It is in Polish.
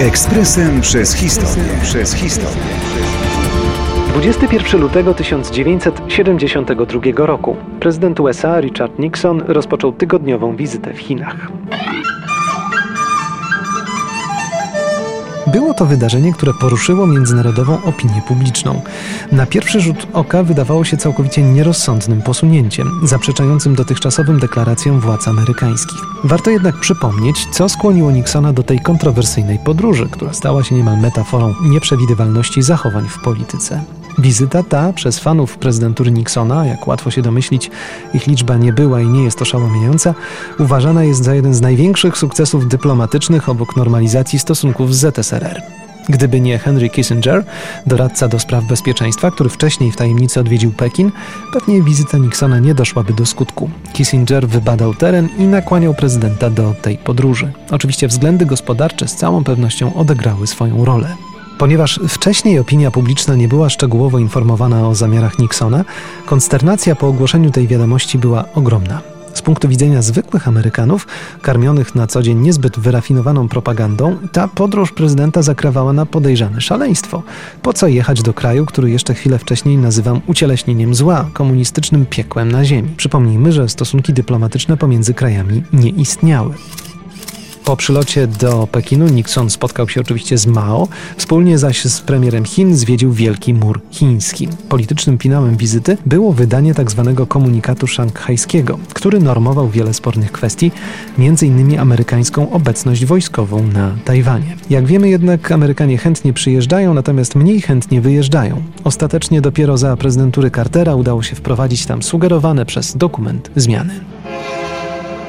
Ekspresem przez historię. Przez historię. 21 lutego 1972 roku prezydent USA Richard Nixon rozpoczął tygodniową wizytę w Chinach. Było to wydarzenie, które poruszyło międzynarodową opinię publiczną. Na pierwszy rzut oka wydawało się całkowicie nierozsądnym posunięciem, zaprzeczającym dotychczasowym deklaracjom władz amerykańskich. Warto jednak przypomnieć, co skłoniło Nixona do tej kontrowersyjnej podróży, która stała się niemal metaforą nieprzewidywalności zachowań w polityce. Wizyta ta przez fanów prezydentury Nixona, jak łatwo się domyślić, ich liczba nie była i nie jest oszałamiająca, uważana jest za jeden z największych sukcesów dyplomatycznych obok normalizacji stosunków z ZSRR. Gdyby nie Henry Kissinger, doradca do spraw bezpieczeństwa, który wcześniej w tajemnicy odwiedził Pekin, pewnie wizyta Nixona nie doszłaby do skutku. Kissinger wybadał teren i nakłaniał prezydenta do tej podróży. Oczywiście względy gospodarcze z całą pewnością odegrały swoją rolę. Ponieważ wcześniej opinia publiczna nie była szczegółowo informowana o zamiarach Nixona, konsternacja po ogłoszeniu tej wiadomości była ogromna. Z punktu widzenia zwykłych Amerykanów, karmionych na co dzień niezbyt wyrafinowaną propagandą, ta podróż prezydenta zakrawała na podejrzane szaleństwo. Po co jechać do kraju, który jeszcze chwilę wcześniej nazywam ucieleśnieniem zła, komunistycznym piekłem na ziemi? Przypomnijmy, że stosunki dyplomatyczne pomiędzy krajami nie istniały. Po przylocie do Pekinu Nixon spotkał się oczywiście z Mao, wspólnie zaś z premierem Chin zwiedził Wielki Mur Chiński. Politycznym finałem wizyty było wydanie tzw. Tak komunikatu szanghajskiego, który normował wiele spornych kwestii, m.in. amerykańską obecność wojskową na Tajwanie. Jak wiemy jednak Amerykanie chętnie przyjeżdżają, natomiast mniej chętnie wyjeżdżają. Ostatecznie dopiero za prezydentury Cartera udało się wprowadzić tam sugerowane przez dokument zmiany.